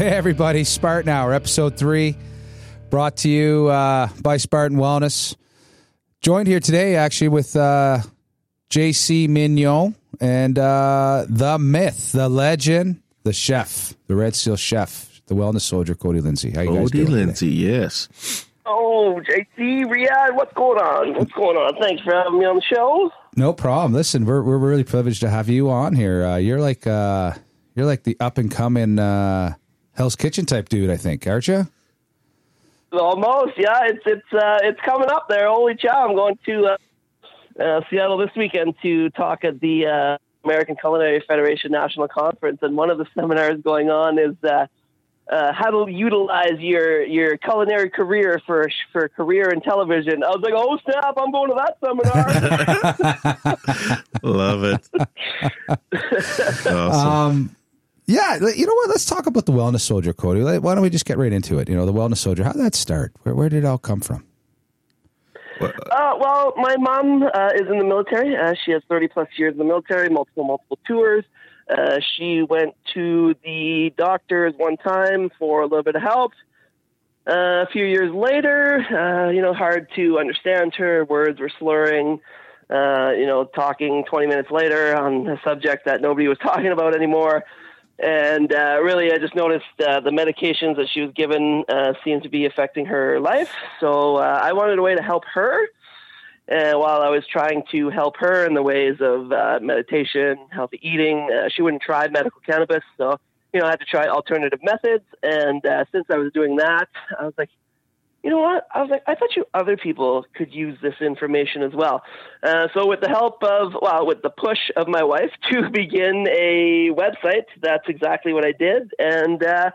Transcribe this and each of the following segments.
Hey, everybody, Spartan Hour, episode three, brought to you uh, by Spartan Wellness. Joined here today, actually, with uh, JC Mignon and uh, the myth, the legend, the chef, the Red Seal chef, the wellness soldier, Cody Lindsay. How you guys Cody doing? today? Lindsay, yes. Oh, JC, Riad, what's going on? What's going on? Thanks for having me on the show. No problem. Listen, we're we're really privileged to have you on here. Uh, you're like uh, you're like the up and coming uh, Hell's Kitchen type dude, I think, aren't you? Almost, yeah. It's it's uh, it's coming up there. Holy cow! I'm going to uh, uh, Seattle this weekend to talk at the uh, American Culinary Federation National Conference, and one of the seminars going on is uh, uh, how to utilize your your culinary career for for career in television. I was like, oh snap! I'm going to that seminar. Love it. awesome. Um, yeah, you know what? Let's talk about the wellness soldier, Cody. Why don't we just get right into it? You know, the wellness soldier. How did that start? Where, where did it all come from? Uh, well, my mom uh, is in the military. Uh, she has 30 plus years in the military, multiple, multiple tours. Uh, she went to the doctors one time for a little bit of help. Uh, a few years later, uh, you know, hard to understand her. Words were slurring. You know, talking 20 minutes later on a subject that nobody was talking about anymore. And uh, really, I just noticed uh, the medications that she was given uh, seemed to be affecting her life. So uh, I wanted a way to help her. And while I was trying to help her in the ways of uh, meditation, healthy eating, uh, she wouldn't try medical cannabis. So, you know, I had to try alternative methods. And uh, since I was doing that, I was like, you know what? I was like, I thought you other people could use this information as well. Uh, so, with the help of, well, with the push of my wife to begin a website, that's exactly what I did. And, uh,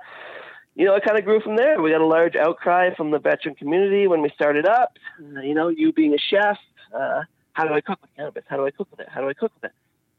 you know, it kind of grew from there. We got a large outcry from the veteran community when we started up. Uh, you know, you being a chef, uh, how do I cook with cannabis? How do I cook with it? How do I cook with it?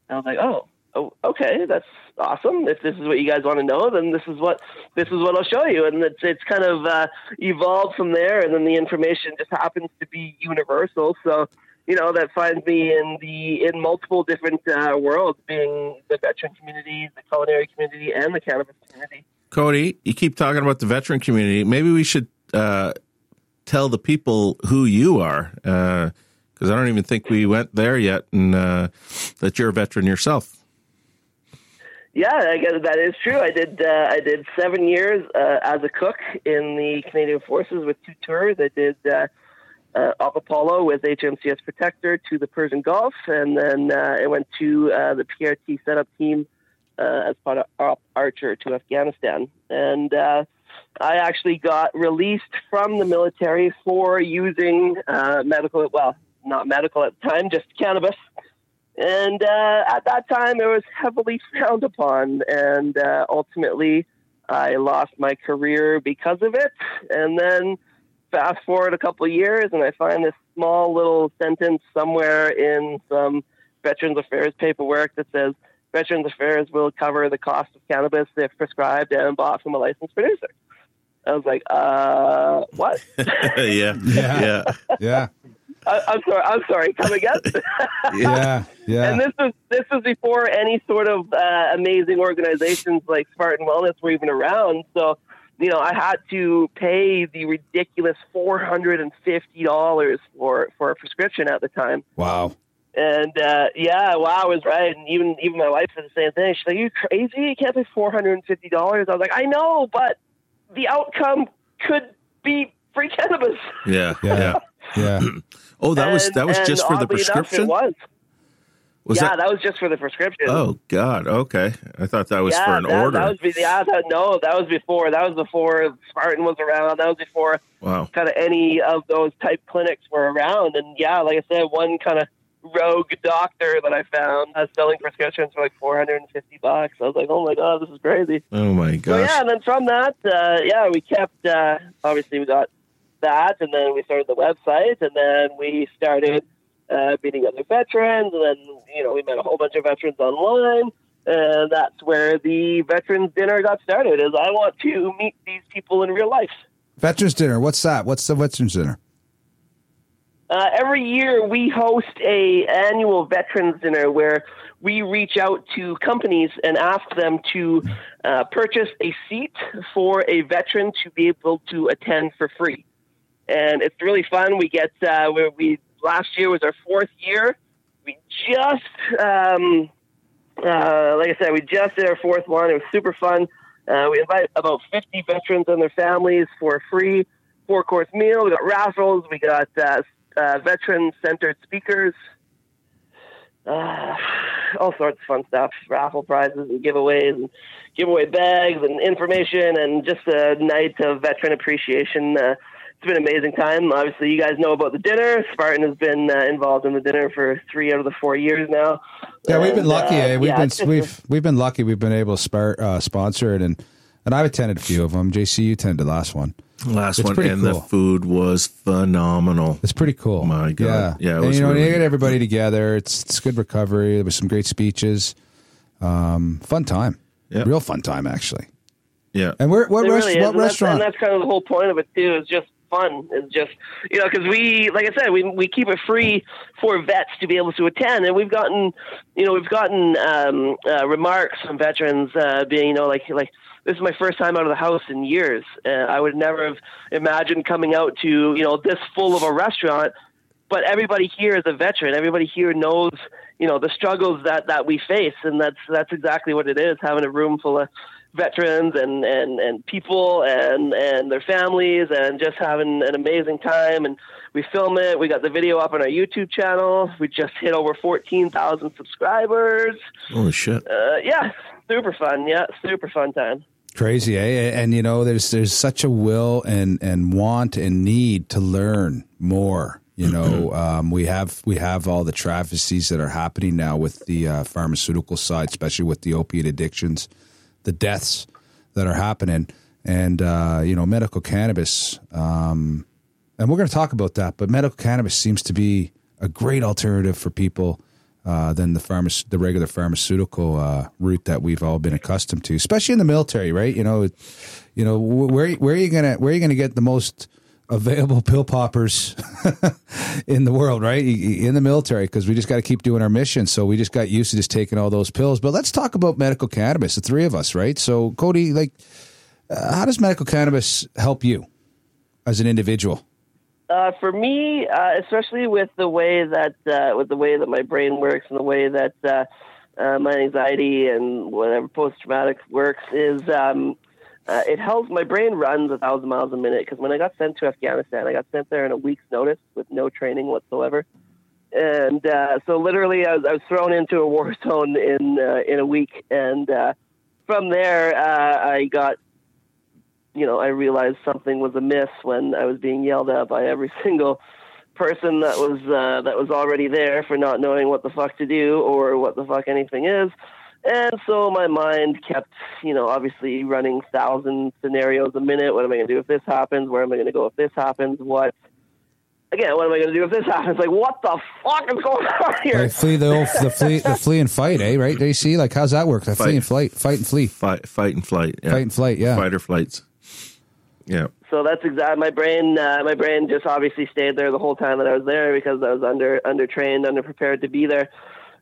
And I was like, oh, oh, okay, that's awesome. If this is what you guys want to know, then this is what this is what I'll show you. And it's it's kind of uh, evolved from there. And then the information just happens to be universal. So you know that finds me in the in multiple different uh, worlds, being the veteran community, the culinary community, and the cannabis community. Cody, you keep talking about the veteran community. Maybe we should uh, tell the people who you are, because I don't even think we went there yet, and uh, that you're a veteran yourself. Yeah, I guess that is true. I did uh, I did seven years uh, as a cook in the Canadian Forces with two tours. I did uh, uh, Apollo with HMCS Protecteur to the Persian Gulf, and then uh, I went to uh, the PRT setup team uh, as part of Archer to Afghanistan. And uh, I actually got released from the military for using uh, medical, well, not medical at the time, just cannabis. And uh, at that time, it was heavily frowned upon. And uh, ultimately, I lost my career because of it. And then fast forward a couple of years, and I find this small little sentence somewhere in some Veterans Affairs paperwork that says Veterans Affairs will cover the cost of cannabis if prescribed and bought from a licensed producer. I was like, uh, what? yeah, yeah, Yeah, I, I'm sorry. I'm sorry. Come again. yeah, yeah. And this was this was before any sort of uh, amazing organizations like Spartan Wellness were even around. So, you know, I had to pay the ridiculous four hundred and fifty dollars for for a prescription at the time. wow. And uh, yeah, wow, I was right. And even even my wife said the same thing. She's like, "You crazy? You can't pay four hundred and fifty dollars." I was like, "I know, but the outcome could be free cannabis." yeah, Yeah. Yeah. Yeah. Oh, that was that was just for the oddly enough, prescription. it was. Was yeah, that? that, was just for the prescription. Oh God. Okay, I thought that was yeah, for an that, order. That was, be- yeah, that, no, that was before. That was before Spartan was around. That was before wow. kind of any of those type clinics were around. And yeah, like I said, one kind of rogue doctor that I found was selling prescriptions for like 450 bucks. I was like, oh my god, this is crazy. Oh my So yeah, and then from that, uh, yeah, we kept. Uh, obviously, we got that, and then we started the website, and then we started uh, meeting other veterans, and then you know we met a whole bunch of veterans online, and that's where the veterans dinner got started. Is I want to meet these people in real life. Veterans dinner. What's that? What's the veterans dinner? Uh, every year we host a annual veterans dinner where we reach out to companies and ask them to uh, purchase a seat for a veteran to be able to attend for free. And it's really fun. We get uh, where we last year was our fourth year. We just, um, uh, like I said, we just did our fourth one. It was super fun. Uh, we invite about 50 veterans and their families for a free four course meal. We got raffles. We got uh, uh, veteran centered speakers. Uh, all sorts of fun stuff, raffle prizes and giveaways and giveaway bags and information and just a night of veteran appreciation. Uh, it's been an amazing time. Obviously, you guys know about the dinner. Spartan has been uh, involved in the dinner for three out of the four years now. Yeah, we've been lucky. Uh, eh? We've yeah, been we've we've been lucky. We've been able to spar, uh, sponsor it, and and I've attended a few of them. JC, you attended the last one. Last it's one, and cool. the food was phenomenal. It's pretty cool. My God, yeah, yeah. and, you know, really you get everybody together. It's it's good recovery. There was some great speeches. Um, fun time. Yeah, real fun time actually. Yeah, and where what, rest, really what and restaurant? That's, and that's kind of the whole point of it too. Is just fun. It's just you know because we, like I said, we we keep it free for vets to be able to attend, and we've gotten you know we've gotten um, uh, remarks from veterans uh, being you know like like this is my first time out of the house in years. Uh, I would never have imagined coming out to you know this full of a restaurant. But everybody here is a veteran. Everybody here knows you know the struggles that that we face, and that's that's exactly what it is. Having a room full of veterans and, and, and people and, and their families and just having an amazing time. And we film it. We got the video up on our YouTube channel. We just hit over 14,000 subscribers. Holy shit. Uh, yeah, super fun. Yeah, super fun time. Crazy, eh? And you know, there's there's such a will and and want and need to learn more. You know, um, we have we have all the travesties that are happening now with the uh, pharmaceutical side, especially with the opiate addictions, the deaths that are happening, and uh, you know, medical cannabis. Um, and we're going to talk about that, but medical cannabis seems to be a great alternative for people uh, than the pharma- the regular pharmaceutical uh, route that we've all been accustomed to, especially in the military, right? You know, you know where where are you gonna where are you gonna get the most available pill poppers in the world, right? In the military, because we just got to keep doing our mission. So we just got used to just taking all those pills. But let's talk about medical cannabis, the three of us, right? So Cody, like, uh, how does medical cannabis help you as an individual? Uh, for me, uh, especially with the way that uh, with the way that my brain works and the way that uh, uh, my anxiety and whatever post traumatic works, is um, uh, it helps. My brain runs a thousand miles a minute because when I got sent to Afghanistan, I got sent there in a week's notice with no training whatsoever, and uh, so literally I was, I was, thrown into a war zone in uh, in a week, and from there I got you know, I realized something was amiss when I was being yelled at by every single person that was uh, that was already there for not knowing what the fuck to do or what the fuck anything is. And so my mind kept, you know, obviously running thousand scenarios a minute. What am I going to do if this happens? Where am I going to go if this happens? What? Again, what am I going to do if this happens? Like, what the fuck is going on here? Like flee the the flee the flee and fight, eh? Right? Do you see? Like, how's that work? The fight. flee and flight, fight and flee, fight, fight and flight, yeah. fight and flight, yeah, fight or flights. Yeah. So that's exactly my brain. Uh, my brain just obviously stayed there the whole time that I was there because I was under under trained, under prepared to be there.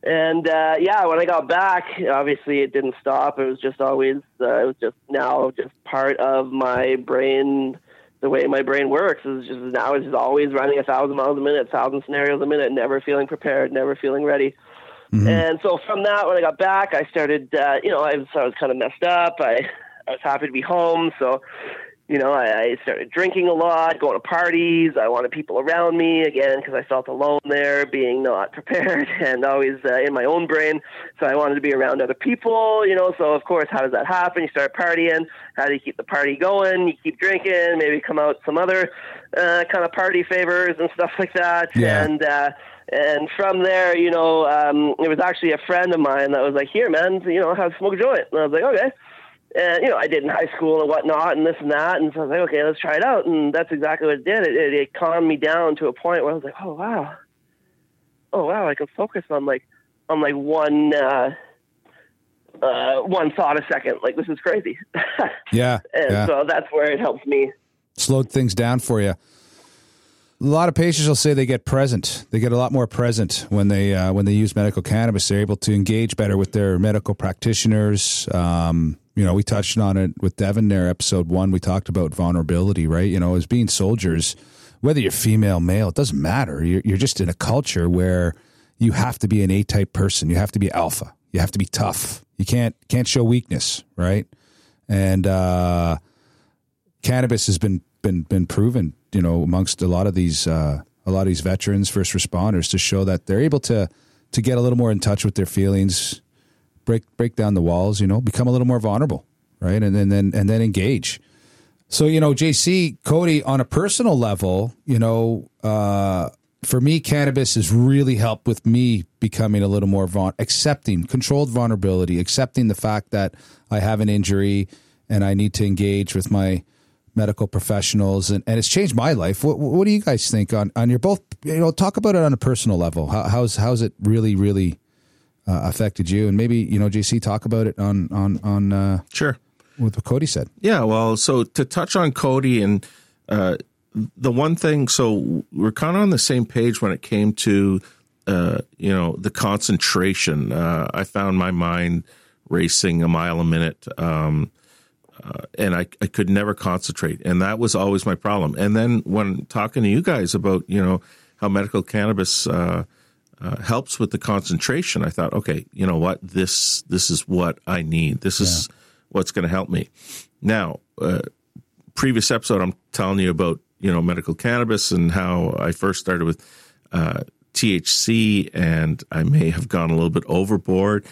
And uh, yeah, when I got back, obviously it didn't stop. It was just always uh, it was just now just part of my brain. The way my brain works is just now it's just always running a thousand miles a minute, thousand scenarios a minute, never feeling prepared, never feeling ready. Mm-hmm. And so from that, when I got back, I started, uh, you know, I was, I was kind of messed up. I, I was happy to be home. So you know, I, I started drinking a lot, going to parties. I wanted people around me again because I felt alone there, being not prepared and always uh, in my own brain. So I wanted to be around other people, you know. So of course, how does that happen? You start partying. How do you keep the party going? You keep drinking. Maybe come out some other uh, kind of party favors and stuff like that. Yeah. And uh, and from there, you know, um, it was actually a friend of mine that was like, "Here, man, you know, have smoke a joint." And I was like, "Okay." And you know I did in high school and whatnot and this and that and so I was like okay let's try it out and that's exactly what it did it, it, it calmed me down to a point where I was like oh wow oh wow I can focus on like on like one uh uh one thought a second like this is crazy yeah and yeah. so that's where it helps me slowed things down for you a lot of patients will say they get present. They get a lot more present when they uh, when they use medical cannabis. They're able to engage better with their medical practitioners. Um, you know, we touched on it with Devin there, episode one. We talked about vulnerability, right? You know, as being soldiers, whether you're female, male, it doesn't matter. You're, you're just in a culture where you have to be an A type person. You have to be alpha. You have to be tough. You can't can't show weakness, right? And uh, cannabis has been been been proven, you know, amongst a lot of these uh, a lot of these veterans, first responders, to show that they're able to to get a little more in touch with their feelings, break break down the walls, you know, become a little more vulnerable, right, and then then and then engage. So you know, JC Cody, on a personal level, you know, uh, for me, cannabis has really helped with me becoming a little more vul- accepting, controlled vulnerability, accepting the fact that I have an injury and I need to engage with my medical professionals, and, and it's changed my life. What, what do you guys think on on your both? You know, talk about it on a personal level. How, how's how's it really really uh, affected you? And maybe you know, JC, talk about it on on on uh, sure with what Cody said. Yeah, well, so to touch on Cody and uh, the one thing, so we're kind of on the same page when it came to uh, you know the concentration. Uh, I found my mind racing a mile a minute. Um, uh, and I, I could never concentrate. And that was always my problem. And then when talking to you guys about, you know, how medical cannabis uh, uh, helps with the concentration, I thought, okay, you know what? This, this is what I need. This is yeah. what's going to help me. Now, uh, previous episode, I'm telling you about, you know, medical cannabis and how I first started with uh, THC and I may have gone a little bit overboard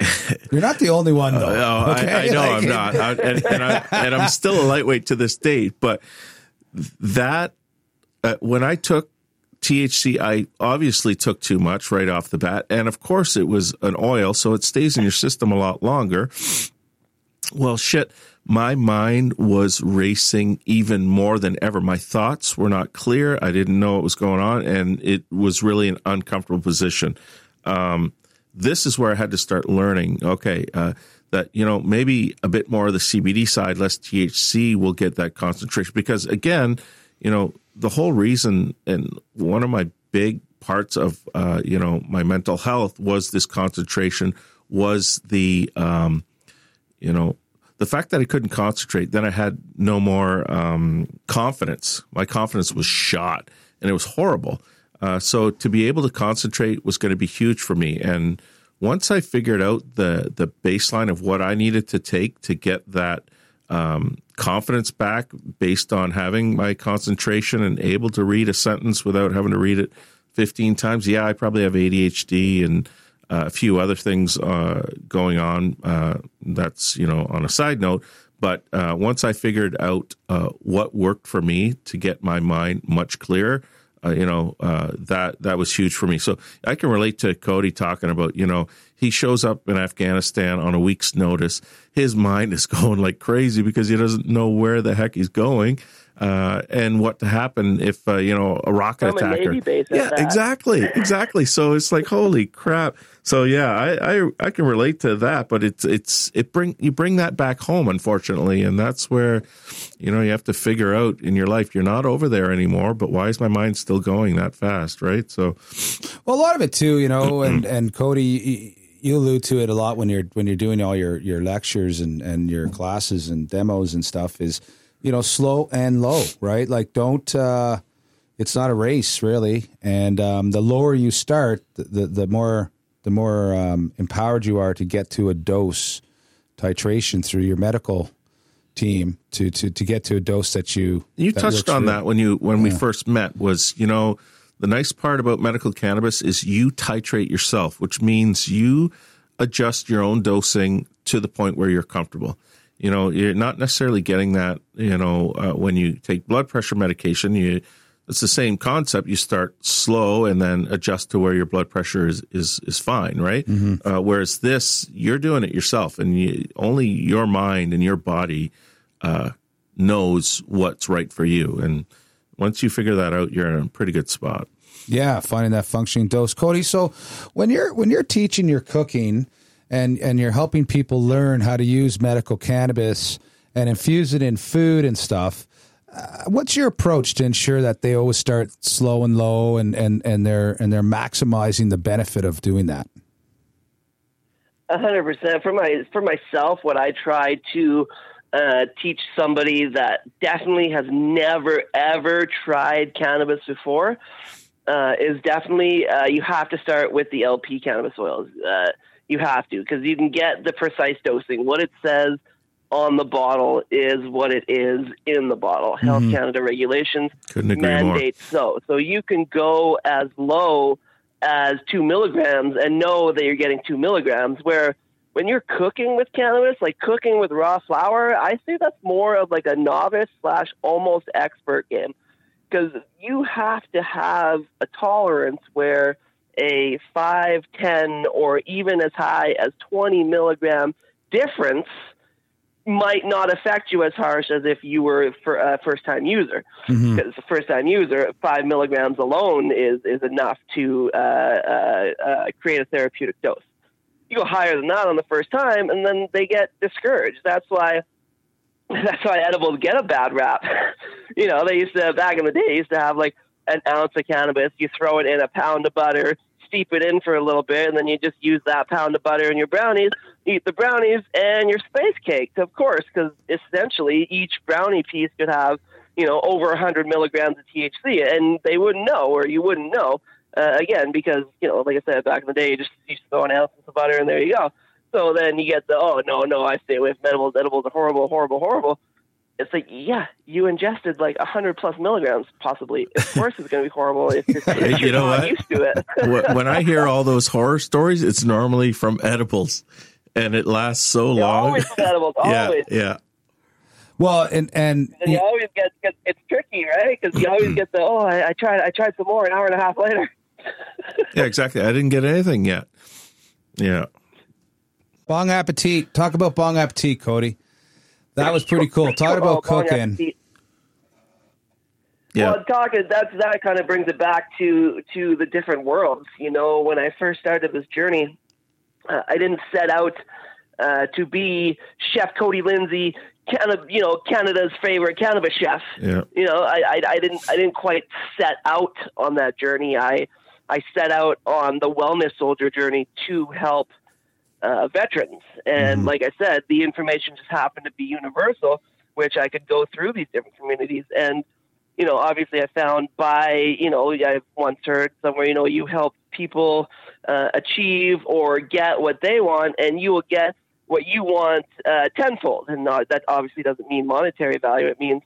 You're not the only one, though. Uh, okay? I, I, know like, I'm not, I, and, and, I, and I'm still a lightweight to this date. But that uh, when I took THC, I obviously took too much right off the bat, and of course it was an oil, so it stays in your system a lot longer. Well, shit, my mind was racing even more than ever. My thoughts were not clear. I didn't know what was going on, and it was really an uncomfortable position. Um, this is where I had to start learning. Okay, uh, that you know maybe a bit more of the CBD side, less THC will get that concentration. Because again, you know the whole reason and one of my big parts of uh, you know my mental health was this concentration was the um, you know the fact that I couldn't concentrate. Then I had no more um, confidence. My confidence was shot, and it was horrible. Uh, so to be able to concentrate was going to be huge for me. And once I figured out the the baseline of what I needed to take to get that um, confidence back, based on having my concentration and able to read a sentence without having to read it 15 times. Yeah, I probably have ADHD and uh, a few other things uh, going on. Uh, that's you know on a side note. But uh, once I figured out uh, what worked for me to get my mind much clearer, uh, you know uh, that that was huge for me. So I can relate to Cody talking about you know he shows up in Afghanistan on a week's notice. His mind is going like crazy because he doesn't know where the heck he's going. Uh, and what to happen if uh, you know a rocket From attacker? A yeah, exactly, exactly. So it's like holy crap. So yeah, I, I I can relate to that, but it's it's it bring you bring that back home, unfortunately, and that's where you know you have to figure out in your life you're not over there anymore. But why is my mind still going that fast, right? So, well, a lot of it too, you know, and and Cody. You allude to it a lot when you're when you're doing all your, your lectures and, and your classes and demos and stuff is you know slow and low right like don't uh, it's not a race really and um, the lower you start the, the, the more the more um, empowered you are to get to a dose titration through your medical team to to to get to a dose that you you that touched on you. that when you when yeah. we first met was you know the nice part about medical cannabis is you titrate yourself which means you adjust your own dosing to the point where you're comfortable you know you're not necessarily getting that you know uh, when you take blood pressure medication you it's the same concept. You start slow and then adjust to where your blood pressure is is, is fine, right? Mm-hmm. Uh, whereas this, you're doing it yourself, and you, only your mind and your body uh, knows what's right for you. And once you figure that out, you're in a pretty good spot. Yeah, finding that functioning dose, Cody. So when you're when you're teaching your cooking and and you're helping people learn how to use medical cannabis and infuse it in food and stuff Uh, what's your approach to ensure that they always start slow and low, and and and they're and they're maximizing the benefit of doing that? Hundred percent for my for myself. What I try to uh, teach somebody that definitely has never ever tried cannabis before uh, is definitely uh, you have to start with the LP cannabis oils. Uh, you have to because you can get the precise dosing. What it says on the bottle is what it is in the bottle. Mm-hmm. Health Canada regulations mandate so. So you can go as low as two milligrams and know that you're getting two milligrams. Where when you're cooking with cannabis, like cooking with raw flour, I see that's more of like a novice slash almost expert game because you have to have a tolerance where a 5, 10, or even as high as 20 milligram difference might not affect you as harsh as if you were for a first time user. Mm-hmm. Because a first time user, five milligrams alone is, is enough to uh, uh, uh, create a therapeutic dose. You go higher than that on the first time, and then they get discouraged. That's why that's why edibles get a bad rap. you know, they used to back in the day used to have like an ounce of cannabis, you throw it in a pound of butter, steep it in for a little bit, and then you just use that pound of butter in your brownies, eat the brownies and your space cake, of course, because essentially each brownie piece could have, you know, over 100 milligrams of THC, and they wouldn't know, or you wouldn't know, uh, again, because, you know, like I said, back in the day, you just to throw an ounce of butter, and there you go. So then you get the, oh, no, no, I stay away from edibles. Edibles are horrible, horrible, horrible. It's like, yeah, you ingested like a 100 plus milligrams, possibly. Of course it's going to be horrible if you're, if you know what? used to it. when I hear all those horror stories, it's normally from edibles, and it lasts so yeah, long. Always from edibles, always. Yeah, yeah. Well, and and, and you always get, get it's tricky, right? Because you always get the oh, I, I tried, I tried some more an hour and a half later. yeah, exactly. I didn't get anything yet. Yeah. Bong appetit. Talk about bong appetit, Cody. That was pretty cool. Talk about cooking. Yeah. Well, talking that's that kind of brings it back to to the different worlds. You know, when I first started this journey, uh, I didn't set out uh, to be Chef Cody Lindsay, kind of you know Canada's favorite cannabis chef. Yeah. You know, I, I I didn't I didn't quite set out on that journey. I I set out on the wellness soldier journey to help uh, veterans. And mm-hmm. like I said, the information just happened to be universal, which I could go through these different communities. And, you know, obviously I found by, you know, I've once heard somewhere, you know, you help people uh, achieve or get what they want, and you will get what you want uh, tenfold. And not, that obviously doesn't mean monetary value, it means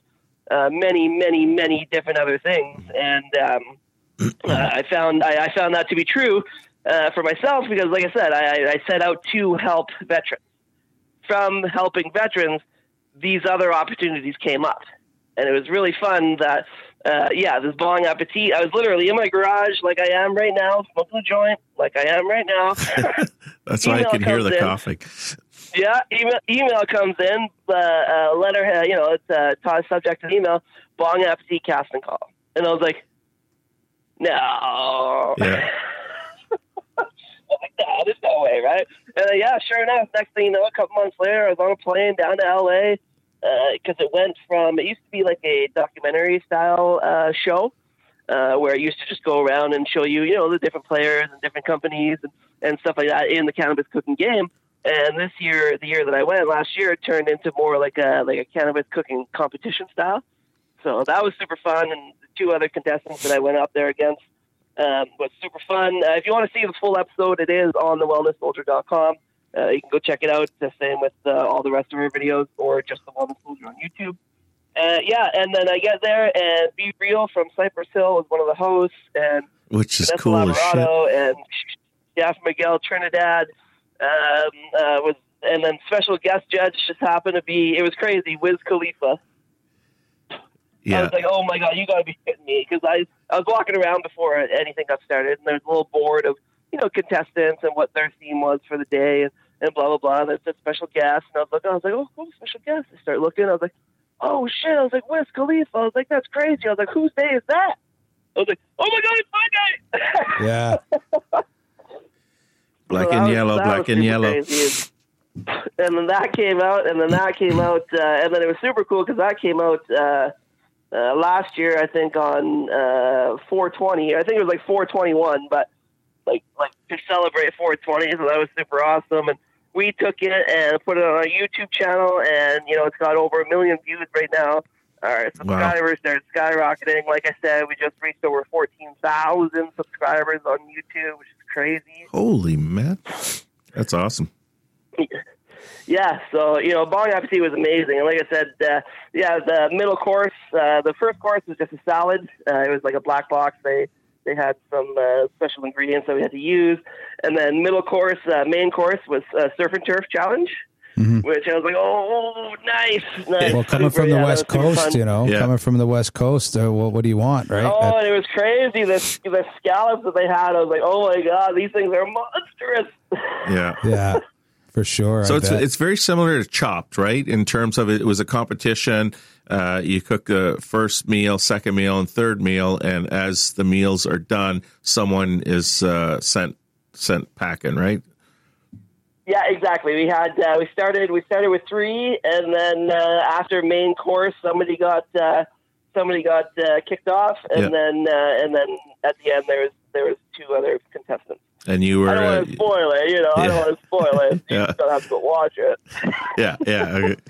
uh, many, many, many different other things. And, um, uh, I found I, I, found that to be true uh, for myself because, like I said, I, I set out to help veterans. From helping veterans, these other opportunities came up, and it was really fun. That uh, yeah, this bong appetit. I was literally in my garage, like I am right now, smoking a joint, like I am right now. That's why I can hear the in. coughing. Yeah, email, email comes in. Uh, uh, letter, uh, you know, it's uh, subject to email. Bong appetit casting call, and I was like, no. Yeah. like, no, there's no way, right? And uh, yeah, sure enough, next thing you know, a couple months later, I was on a plane down to LA because uh, it went from it used to be like a documentary style uh, show uh, where it used to just go around and show you, you know, the different players and different companies and, and stuff like that in the cannabis cooking game. And this year, the year that I went last year, it turned into more like a like a cannabis cooking competition style. So that was super fun, and the two other contestants that I went up there against um, was super fun. Uh, if you want to see the full episode, it is on the wellnesssoldier.com. Uh, you can go check it out. The same with uh, all the rest of our videos or just the Wellness Soldier on YouTube. Uh, yeah, and then I get there, and B-Real from Cypress Hill was one of the hosts, and which is Vanessa cool and Chef Miguel Trinidad um, uh, was, and then special guest judge just happened to be. It was crazy, Wiz Khalifa. Yeah. I was like, oh my god, you got to be kidding me because I I was walking around before anything got started, and there's a little board of you know contestants and what their theme was for the day, and, and blah blah blah. And it said special guest, and I was like, I was like, oh, cool, special guest. I start looking, I was like, oh shit, I was like, Wiz Khalifa. I was like, that's crazy. I was like, whose day is that? I was like, oh my god, it's my day. Yeah. black so and was, yellow, black and yellow. Crazy. And then that came out, and then that came out, uh, and then it was super cool because that came out. Uh, uh, last year, I think on uh, 420. I think it was like 421, but like like to celebrate 420, so that was super awesome. And we took it and put it on our YouTube channel, and you know it's got over a million views right now. Our subscribers wow. are skyrocketing. Like I said, we just reached over 14,000 subscribers on YouTube, which is crazy. Holy man, that's awesome. Yeah, so you know, Bong Appetit was amazing, and like I said, uh, yeah, the middle course, uh, the first course was just a salad. Uh, it was like a black box. They they had some uh, special ingredients that we had to use, and then middle course, uh, main course was uh, surf and turf challenge. Mm-hmm. Which I was like, oh, nice, nice. Well, coming super, from the yeah, West Coast, you know, yeah. coming from the West Coast, uh, what, what do you want, right? Oh, that, and it was crazy. The the scallops that they had, I was like, oh my god, these things are monstrous. Yeah, yeah. For sure. So I it's bet. it's very similar to Chopped, right? In terms of it, it was a competition. Uh, you cook the first meal, second meal, and third meal, and as the meals are done, someone is uh, sent sent packing, right? Yeah, exactly. We had uh, we started we started with three, and then uh, after main course, somebody got uh, somebody got uh, kicked off, and yeah. then and then at the end there was there was two other contestants. And you were. I don't want to uh, spoil it. You know, yeah. I don't want to spoil it. You yeah. don't have to go watch it. yeah, yeah, okay.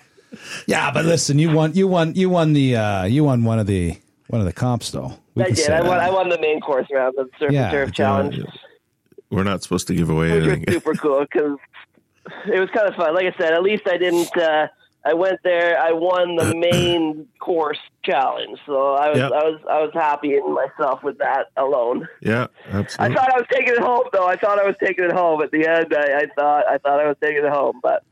yeah. But listen, you won. You won. You won the. Uh, you won one of the one of the comps, though. We I did. I won. I won the main course round, the surf yeah, and turf challenge. We're not supposed to give away Which anything. super cool because it was kind of fun. Like I said, at least I didn't. Uh, I went there. I won the main course challenge, so I was yep. I was I was happy in myself with that alone. Yeah, absolutely. I thought I was taking it home, though. I thought I was taking it home. At the end, I, I thought I thought I was taking it home, but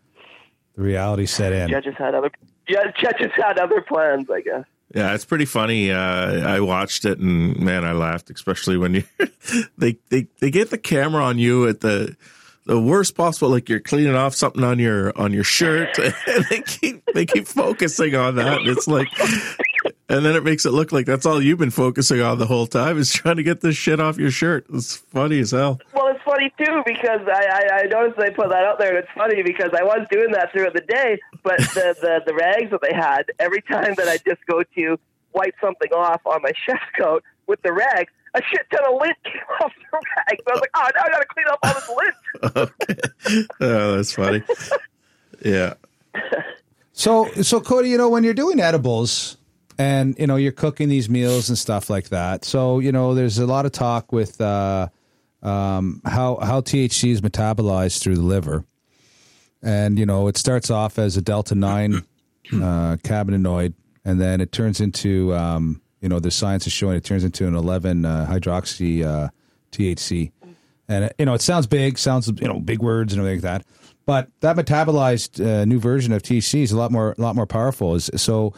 the reality set in. Judges had other judges had other plans, I guess. Yeah, it's pretty funny. Uh, I watched it and man, I laughed, especially when you they they they get the camera on you at the the worst possible. Like you're cleaning off something on your on your shirt, and they keep they keep focusing on that. And it's like, and then it makes it look like that's all you've been focusing on the whole time is trying to get this shit off your shirt. It's funny as hell. Well, it's funny too because I, I, I noticed they put that out there, and it's funny because I was doing that throughout the day, but the the, the rags that they had every time that I just go to wipe something off on my chef coat with the rags a shit ton of lint came off the rag. I was like, oh, now I got to clean up all this lint. okay. Oh, that's funny. yeah. So, so Cody, you know, when you're doing edibles and you know you're cooking these meals and stuff like that, so you know there's a lot of talk with uh, um, how how THC is metabolized through the liver, and you know it starts off as a delta nine uh, cannabinoid, and then it turns into um, you know, the science is showing it turns into an 11 uh, hydroxy uh, THC. And, you know, it sounds big, sounds, you know, big words and everything like that. But that metabolized uh, new version of THC is a lot more, a lot more powerful. So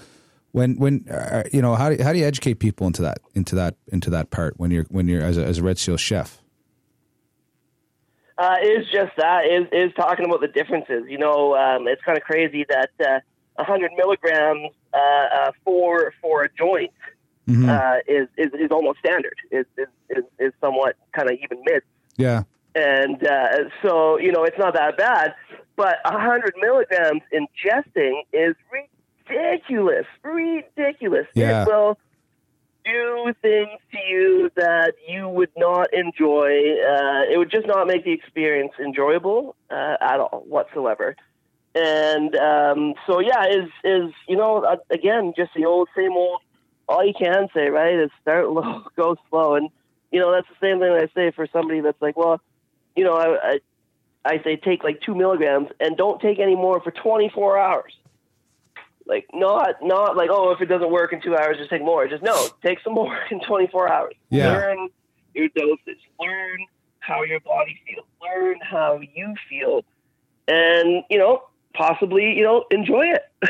when, when, uh, you know, how do, how do you educate people into that, into that, into that part when you're, when you're as a, as a Red Seal chef? Uh, is just that is is talking about the differences. You know, um, it's kind of crazy that uh, 100 milligrams uh, uh, for for a joint mm-hmm. uh, is, is is almost standard. Is is is, somewhat kind of even mid. Yeah. And uh, so you know it's not that bad, but 100 milligrams ingesting is ridiculous. Ridiculous. Yeah. It will do things to you that you would not enjoy. Uh, it would just not make the experience enjoyable uh, at all whatsoever. And um, so, yeah, is is you know uh, again just the old same old all you can say, right, is start low, go slow. And, you know, that's the same thing I say for somebody that's like, well, you know, I, I, I say take like two milligrams and don't take any more for 24 hours. Like not not like oh if it doesn't work in two hours just take more. Just no, take some more in 24 hours. Yeah. Learn your dosage. Learn how your body feels. Learn how you feel, and you know possibly you know enjoy it.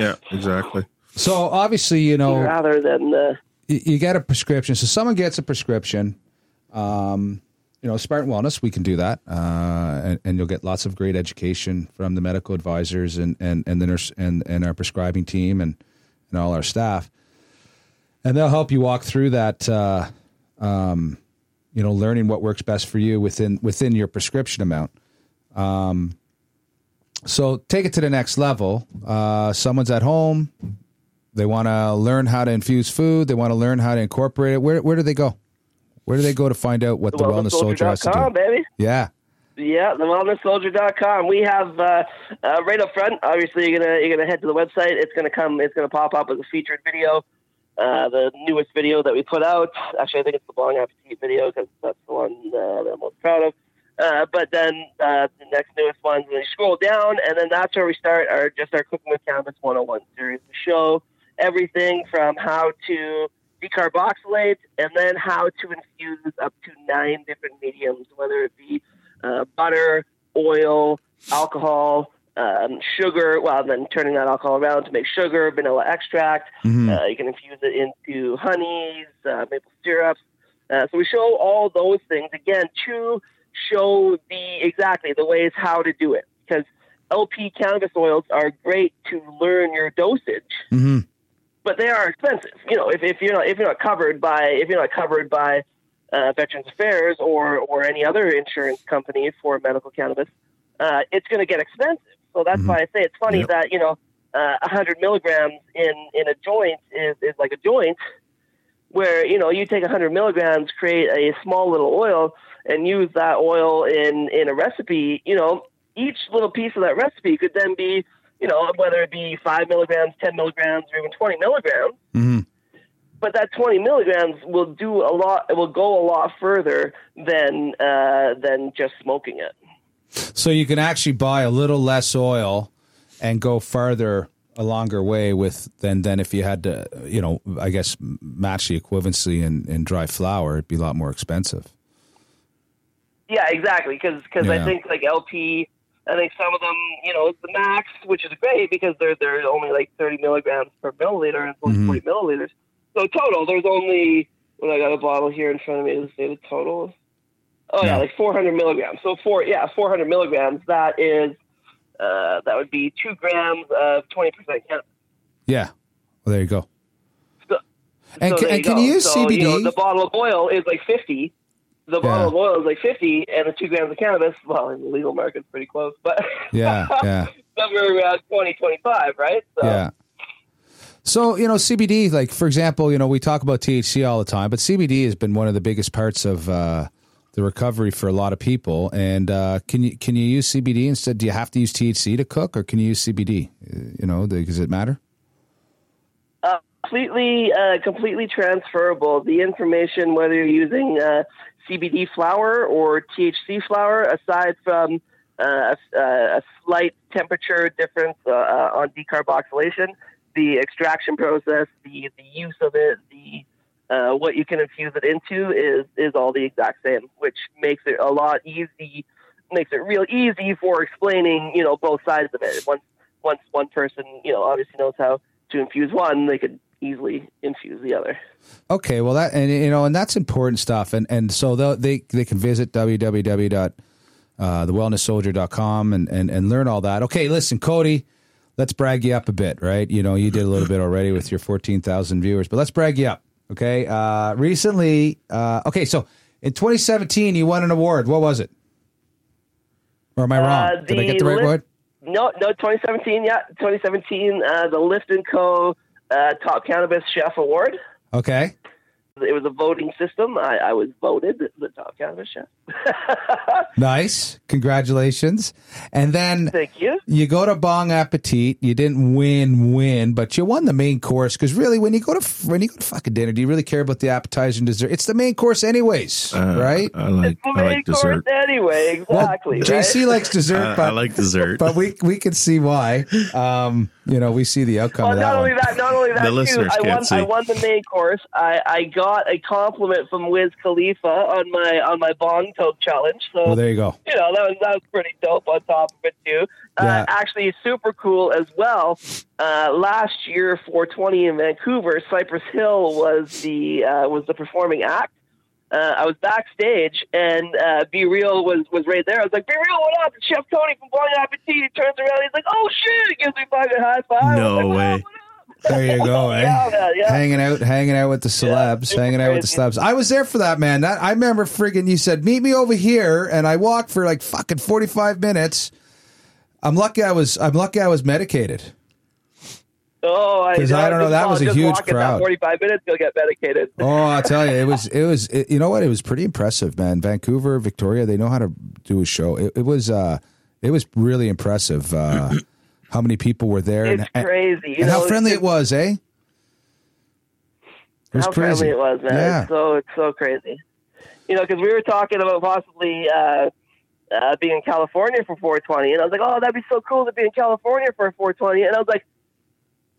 yeah, exactly. So obviously, you know, rather than the you, you get a prescription. So someone gets a prescription. Um, you know, Spartan Wellness, we can do that, uh, and, and, you'll get lots of great education from the medical advisors and and and the nurse and and our prescribing team and and all our staff, and they'll help you walk through that. Uh, um, you know, learning what works best for you within within your prescription amount. Um, so take it to the next level. Uh, someone's at home, They want to learn how to infuse food. They want to learn how to incorporate it. Where where do they go? Where do they go to find out what the, the wellness soldier has to do? Baby. Yeah. Yeah, the wellnesssoldier.com. We have uh, uh, right up front. Obviously, you're gonna you're gonna head to the website. It's gonna come. It's gonna pop up as a featured video. Uh, the newest video that we put out. Actually, I think it's the Bong Appetit video because that's the one uh, that I'm most proud of. Uh, but then uh, the next newest ones, you scroll down, and then that's where we start our just our Cooking with Cannabis 101 series. We show everything from how to decarboxylate and then how to infuse up to nine different mediums, whether it be uh, butter, oil, alcohol, um, sugar. Well, then turning that alcohol around to make sugar, vanilla extract. Mm-hmm. Uh, you can infuse it into honeys, uh, maple syrups. Uh, so we show all those things again to show the exactly the ways how to do it because LP cannabis oils are great to learn your dosage. Mm-hmm. But they are expensive. You know, if, if you're not if you're not covered by if you're not covered by uh, Veterans Affairs or or any other insurance company for medical cannabis, uh, it's going to get expensive. So that's mm-hmm. why I say it's funny yep. that you know uh, 100 milligrams in in a joint is is like a joint, where you know you take 100 milligrams, create a small little oil, and use that oil in in a recipe. You know, each little piece of that recipe could then be you know whether it be five milligrams, 10 milligrams, or even 20 milligrams. Mm-hmm but that 20 milligrams will do a lot. It will go a lot further than uh, than just smoking it. So you can actually buy a little less oil and go farther a longer way with than than if you had to, you know, I guess match the equivalency in, in dry flower. It'd be a lot more expensive. Yeah, exactly. Because because yeah. I think like LP, I think some of them, you know, the max, which is great because they're they're only like 30 milligrams per milliliter and mm-hmm. 40 milliliters. So total, there's only when I got a bottle here in front of me. to say the total? Oh yeah, like 400 milligrams. So four, yeah, 400 milligrams. That is, uh, that would be two grams of 20 percent cannabis. Yeah. Well, there you go. So, and, so can, you and can you use so, CBD? You know, the bottle of oil is like 50. The bottle yeah. of oil is like 50, and the two grams of cannabis, well, in the legal market, it's pretty close, but yeah, yeah, somewhere around 20, 25, right? So, yeah. So, you know, CBD, like, for example, you know, we talk about THC all the time, but CBD has been one of the biggest parts of uh, the recovery for a lot of people. And uh, can you can you use CBD instead? Do you have to use THC to cook, or can you use CBD? You know, does it matter? Uh, completely, uh, completely transferable. The information, whether you're using uh, CBD flower or THC flower, aside from uh, a, a, slight temperature difference on decarboxylation the extraction process, the the use of it, the uh, what you can infuse it into is is all the exact same, which makes it a lot easy, makes it real easy for explaining you know both sides of it. Once once one person you know obviously knows how to infuse one, they could easily infuse the other. Okay, well that and you know and that's important stuff, and and so they they can visit www. Uh, thewellnesssoldier.com and, and, and learn all that. Okay, listen, Cody, let's brag you up a bit, right? You know, you did a little bit already with your 14,000 viewers, but let's brag you up. Okay. Uh, recently, uh, okay, so in 2017, you won an award. What was it? Or am I wrong? Uh, did I get the right word? No, no, 2017, yeah. 2017, uh, the Lift & Co. Uh, Top Cannabis Chef Award. Okay. It was a voting system. I, I was voted the top cannabis chef. nice, congratulations! And then thank you. You go to Bong Appetit. You didn't win, win, but you won the main course because really, when you go to when you go to fucking dinner, do you really care about the appetizer and dessert? It's the main course, anyways, uh, right? I like it's the main I like dessert anyway. Exactly. Well, JC likes dessert, but I like dessert, but we we can see why. Um, you know, we see the outcome. Well, not that only one. that, not only that, the too, listeners I can't won. see. I won the main course. I, I got a compliment from Wiz Khalifa on my on my bong toke challenge. So well, there you go. You know that was that was pretty dope. On top of it too, uh, yeah. uh, actually super cool as well. Uh, last year, 420 in Vancouver, Cypress Hill was the uh, was the performing act uh, I was backstage and uh, B-Real was was right there. I was like, "B-Real, what up?" And Chef Tony from Bong Appetit he turns around. He's like, "Oh shit!" He gives me fucking high five. No like, way. There you go, eh? yeah, yeah. Hanging out, hanging out with the celebs, yeah, hanging out with the celebs. I was there for that, man. That I remember friggin' you said, meet me over here, and I walked for like fucking forty five minutes. I'm lucky I was I'm lucky I was medicated. Oh, I, 'Cause I don't know, that was a huge walk it that crowd. Forty-five minutes, you'll get medicated. Oh, I tell you, it was it was it, you know what? It was pretty impressive, man. Vancouver, Victoria, they know how to do a show. It, it was uh, it was really impressive. Uh, how many people were there? It's and, and- crazy. You and know, how friendly it was, eh? It was how crazy. friendly it was, man. Yeah. It's so it's so crazy. You know, because we were talking about possibly uh, uh, being in California for 420, and I was like, oh, that'd be so cool to be in California for 420, and I was like.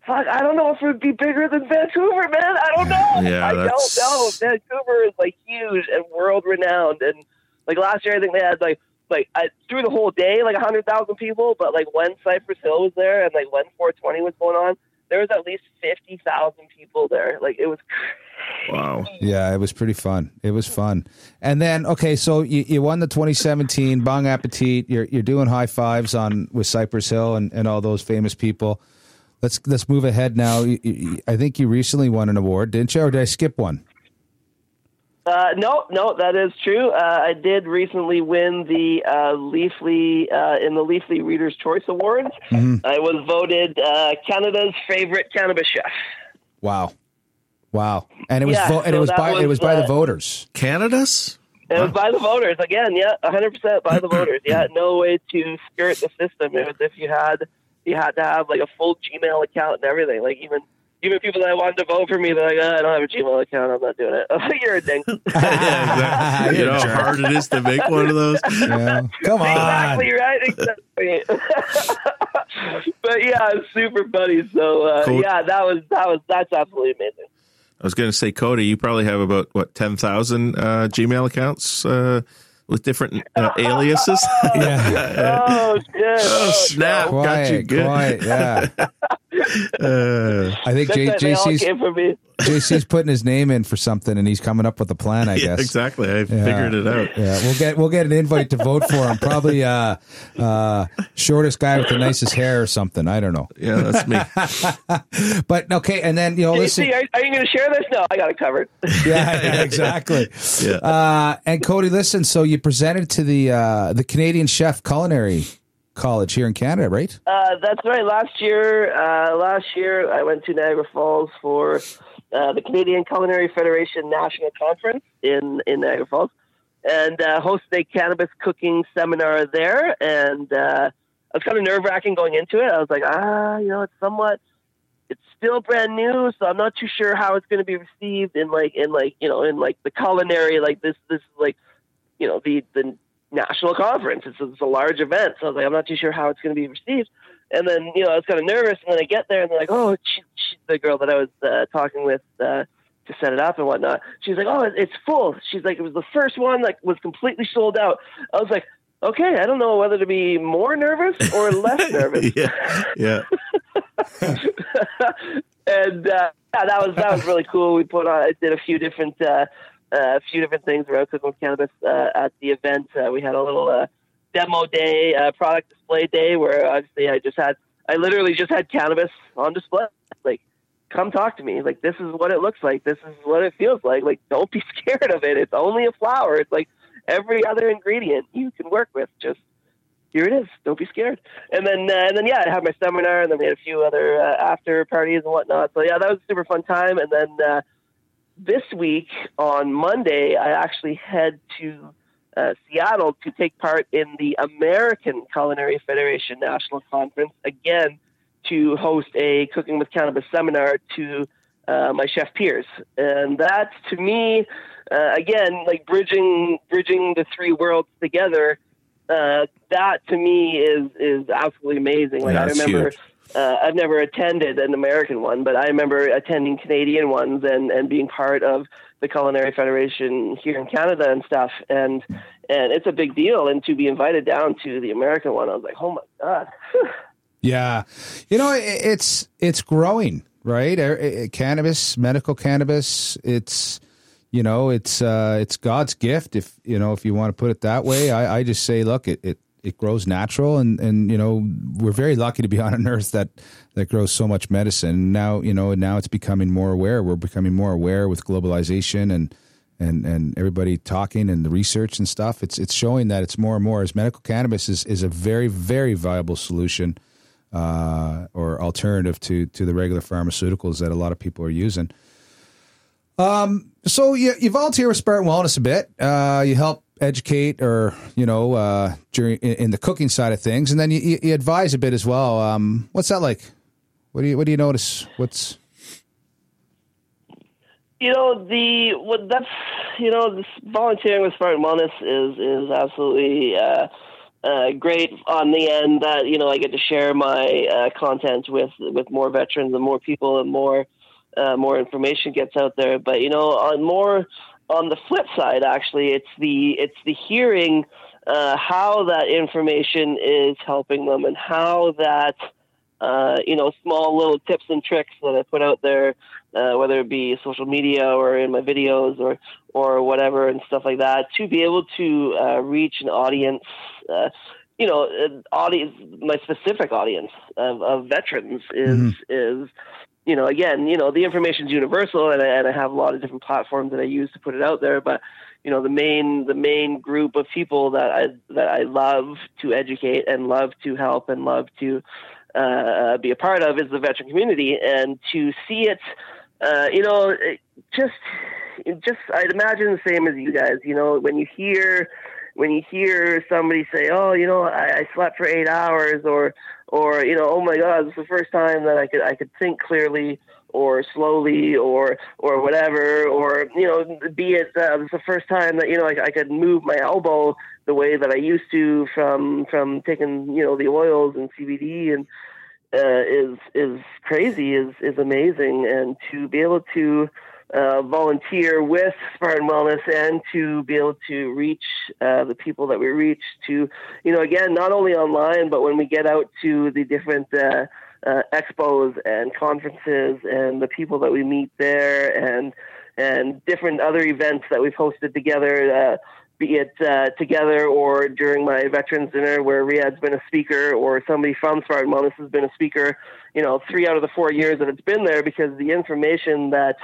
Fuck, I don't know if it would be bigger than Vancouver, man. I don't know. Yeah, I that's- don't know. Vancouver is like huge and world renowned, and like last year, I think they had like like I, through the whole day, like a hundred thousand people. But like when Cypress Hill was there, and like when 420 was going on, there was at least fifty thousand people there. Like it was Wow. Yeah, it was pretty fun. It was fun. And then, okay, so you, you won the 2017 Bong Appetit. You're you're doing high fives on with Cypress Hill and, and all those famous people. Let's let's move ahead now. You- you- I think you recently won an award, didn't you? Or did I skip one? Uh, no, no, that is true. Uh, I did recently win the uh, Leafly uh, in the Leafly Readers' Choice Awards. Mm-hmm. I was voted uh, Canada's favorite cannabis chef. Wow, wow. And it was Yeah, vo- and it was that by it was, was by the voters. Canada's? It was by the voters again. Yeah, 100 percent by the voters. Yeah, no way to skirt the system. It was if you had you had to have like a full Gmail account and everything. Like even even people that I wanted to vote for me, they're like, oh, I don't have a Gmail account. I'm not doing it. I'm like, You're a dink. yeah, exactly. you know how hard it is to make one of those? Yeah. Come on. exactly right. Exactly. but yeah, it's super funny. So uh, Cool. yeah, that was that was that's absolutely amazing. I was going to say, Cody, you probably have about, what, 10,000 uh, Gmail accounts uh, with different uh, aliases? Yeah. Oh shit! oh, snap. Got you good. quiet. Yeah. Uh, I think J- They- they all JC's came from me. JC's putting his name in for something, and he's coming up with a plan. I yeah, guess. exactly. I Yeah. figured it out. Yeah, we'll get we'll get an invite to vote for him. Probably uh, uh, shortest guy with the nicest hair or something. I don't know. Yeah, that's me. But okay, and then you know, listen. JC, are, are you going to share this? No, I got it covered. Yeah, yeah, exactly. Yeah. Uh, and Cody, listen. So you presented to the uh, the Canadian Chef Culinary College here in Canada, right? Uh, that's right. Last year, uh, last year I went to Niagara Falls for uh, the Canadian Culinary Federation National Conference in in Niagara Falls, and uh, hosted a cannabis cooking seminar there. And uh, I was kind of nerve wracking going into it. I was like, ah, you know, it's somewhat, it's still brand new, so I'm not too sure how it's going to be received in like in like you know in like the culinary like this this like you know the the national conference. It's, it's a large event, so I was like, I'm not too sure how it's going to be received. And then you know I was kind of nervous, and then I get there, and they're like, oh, she, she, the girl that I was uh, talking with. Uh, to set it up and whatnot. She's like, "Oh, it's full." She's like, "It was the first one that was completely sold out." I was like, "Okay, I don't know whether to be more nervous or less nervous." yeah. Yeah. and uh, yeah, that was that was really cool. We put on, I did a few different uh, uh, a few different things around cooking with cannabis uh, at the event. Uh, we had a little uh, demo day, uh, product display day, where obviously I just had I literally just had cannabis on display. Like, come talk to me. Like, this is what it looks like. This is what it feels like. Like, don't be scared of it. It's only a flower. It's like every other ingredient you can work with. Just here it is. Don't be scared. And then, uh, and then, yeah, I had my seminar, and then we had a few other uh, after parties and whatnot. So yeah, that was a super fun time. And then uh, this week on Monday, I actually head to uh, Seattle to take part in the American Culinary Federation National Conference again to host a cooking with cannabis seminar to uh, my chef peers, and that to me, uh, again, like bridging bridging the three worlds together. Uh, that to me is is absolutely amazing. Like Yeah, I remember, huge. Uh, I've never attended an American one, but I remember attending Canadian ones and and being part of the Culinary Federation here in Canada and stuff. And and it's a big deal. And to be invited down to the American one, I was like, oh my god. Yeah, you know it, it's it's growing, right? Uh, Cannabis, medical cannabis. It's you know it's uh, it's God's gift, if you know if you want to put it that way. I, I just say, look, it, it it grows natural, and and you know we're very lucky to be on an earth that that grows so much medicine. Now you know now it's becoming more aware. We're becoming more aware with globalization and. And, and everybody talking and the research and stuff, it's it's showing that it's more and more as medical cannabis is, is a very very viable solution uh, or alternative to to the regular pharmaceuticals that a lot of people are using. Um, so you, you volunteer with Spartan Wellness a bit. Uh, you help educate, or you know, uh, during in, the cooking side of things, and then you, you advise a bit as well. Um, what's that like? What do you what do you notice? What's you know the what that's you know this volunteering with Spartan Wellness is is absolutely uh, uh, great on the end that you know I get to share my uh, content with with more veterans and more people and more uh, more information gets out there. But you know on more on the flip side, actually, it's the it's the hearing uh, how that information is helping them and how that uh, you know small little tips and tricks that I put out there uh, whether it be social media or in my videos or or whatever and stuff like that, to be able to uh, reach an audience, uh, you know, audience, my specific audience of, of veterans is mm-hmm. is you know, again, you know, the information is universal, and I, and I have a lot of different platforms that I use to put it out there. But you know, the main the main group of people that I that I love to educate and love to help and love to uh, be a part of is the veteran community, and to see it uh, you know, just just I'd imagine the same as you guys. You know, when you hear when you hear somebody say, "Oh, you know, I, I slept for eight hours," or or you know, "Oh my God, it's the first time that I could I could think clearly." or slowly or or whatever or you know be it uh, it's the first time that you know I, I could move my elbow the way that I used to from from taking you know the oils and CBD and uh, is is crazy, is is amazing, and to be able to uh, volunteer with Spartan Wellness and to be able to reach uh, the people that we reach to, you know, again, not only online, but when we get out to the different uh, uh, expos and conferences and the people that we meet there and and different other events that we've hosted together. Uh, be it uh, together or during my veterans dinner where Riad's been a speaker or somebody from Spartan Wellness has been a speaker, you know, three out of the four years that it's been there because the information that